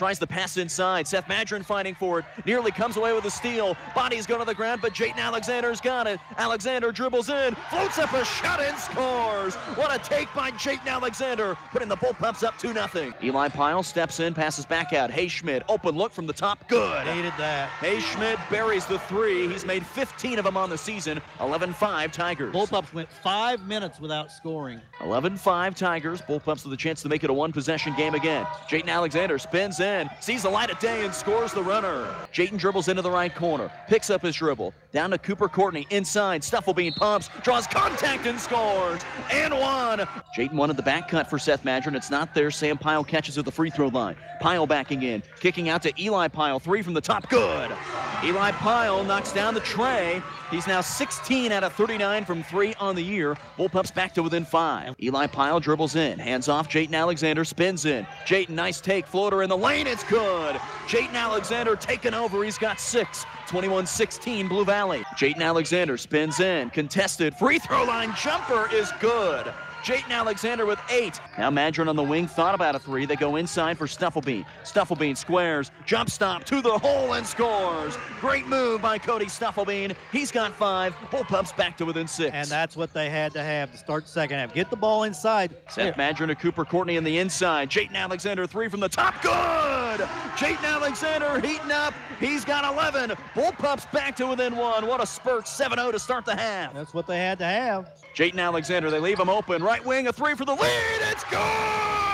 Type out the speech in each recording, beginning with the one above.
tries to pass inside. Seth Madron fighting for it. Nearly comes away with a steal. Bodies go to the ground, but Jayden Alexander's got it. Alexander dribbles in, floats up a shot and scores. What a take by Jayden Alexander, putting the Bullpups up 2 0. Eli Pyle steps in, passes back out. Hey Schmidt, open look from the top. Good. Needed that. Hey Schmidt buries the three. He's made 15 of them on the season. 11 5 Tigers. Bullpups went five minutes without scoring. 11 5 Tigers. Bullpups with a chance to make it a one possession game again. Jayden Alexander spins in, sees the light of day, and scores the runner. Jayden dribbles into the right corner, picks up his dribble. Down to Cooper Courtney, inside. Stufflebean pumps, draws contact, and scores. And one. Jayden wanted the back cut for Seth Madron. It's not there. Sam Pyle catches at the free throw line. Pyle backing in, kicking out to Eli Pyle. Three from the top. Good. Eli Pyle knocks down the tray. He's now 16 out of 39 from three on the year. Bullpups back to within five. Eli Pyle dribbles in, hands off. Jayden Alexander spins in. Jayden, nice take, floater in the lane. It's good. Jayden Alexander taking over. He's got six. 21 16 Blue Valley. Jayden Alexander spins in, contested free throw line jumper is good. Jayden Alexander with eight. Now Madron on the wing thought about a three. They go inside for Stufflebean. Stufflebean squares, jump stop to the hole and scores. Great move by Cody Stufflebean. He's got five. Bullpups back to within six. And that's what they had to have to start the second half. Get the ball inside. Seth Madron to Cooper Courtney in the inside. Jayden Alexander three from the top. Good. Jayden Alexander heating up. He's got 11. Bullpups back to within one. What a spurt. 7-0 to start the half. That's what they had to have. Jayden Alexander, they leave him open. Right wing, a three for the lead. It's good!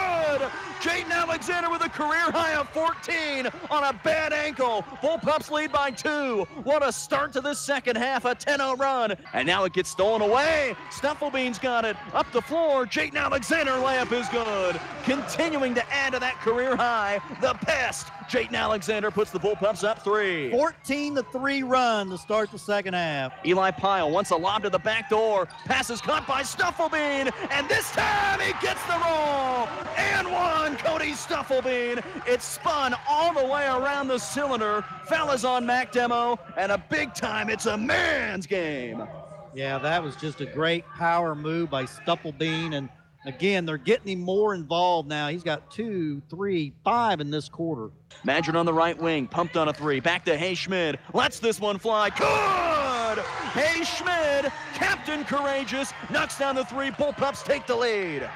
Alexander with a career high of 14 on a bad ankle. Bullpups lead by two. What a start to this second half, a 10-0 run. And now it gets stolen away. Stufflebean's got it. Up the floor, Jayden Alexander layup is good. Continuing to add to that career high. The best. Jayden Alexander puts the Bullpups up three. 14 to 3 run to start the second half. Eli Pyle wants a lob to the back door. Pass is caught by Stufflebean, and this time he gets the roll. And one, Cody Stufflebean. It spun all the way around the cylinder. Fellas on Mac Demo, and a big time. It's a man's game. Yeah, that was just a great power move by Stufflebean. And again, they're getting him more involved now. He's got two, three, five in this quarter. Madron on the right wing, pumped on a three. Back to Hay Schmid. Lets this one fly. Good! Hay Schmid, Captain Courageous, knocks down the three. Bullpups take the lead.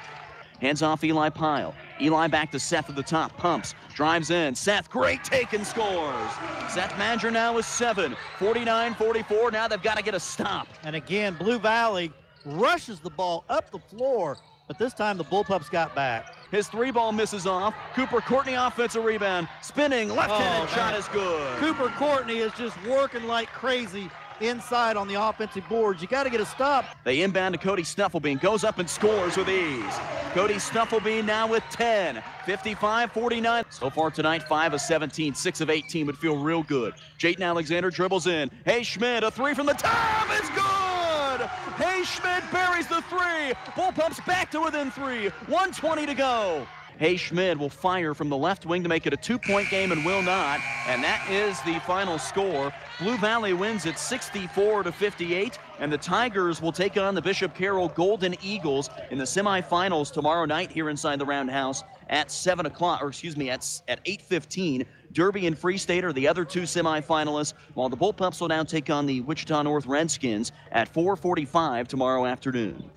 Hands off Eli Pyle. Eli back to Seth at the top. Pumps. Drives in. Seth, great take and scores. Seth Madron now is seven. 49 44. Now they've got to get a stop. And again, Blue Valley rushes the ball up the floor, but this time the Bullpups got back. His three ball misses off. Cooper Courtney offensive rebound. Spinning left-handed Oh, shot is good. Cooper Courtney is just working like crazy inside on the offensive boards. You got to get a stop. They inbound to Cody Stufflebean. Goes up and scores with ease. Cody Stufflebean now with 10. 55-49. So far tonight, 5 of 17, 6 of 18 would feel real good. Jayden Alexander dribbles in. Hey Schmidt, a three from the top. It's good! Hey Schmidt buries the three. Bullpups back to within three. 120 to go. Hey Schmid will fire from the left wing to make it a two-point game and will not. And that is the final score. Blue Valley wins at 64 to 58, and the Tigers will take on the Bishop Carroll Golden Eagles in the semifinals tomorrow night here inside the Roundhouse at 7 o'clock, or excuse me, at, at 8.15. Derby and Free State are the other two semifinalists, while the Bullpups will now take on the Wichita North Redskins at 4.45 tomorrow afternoon.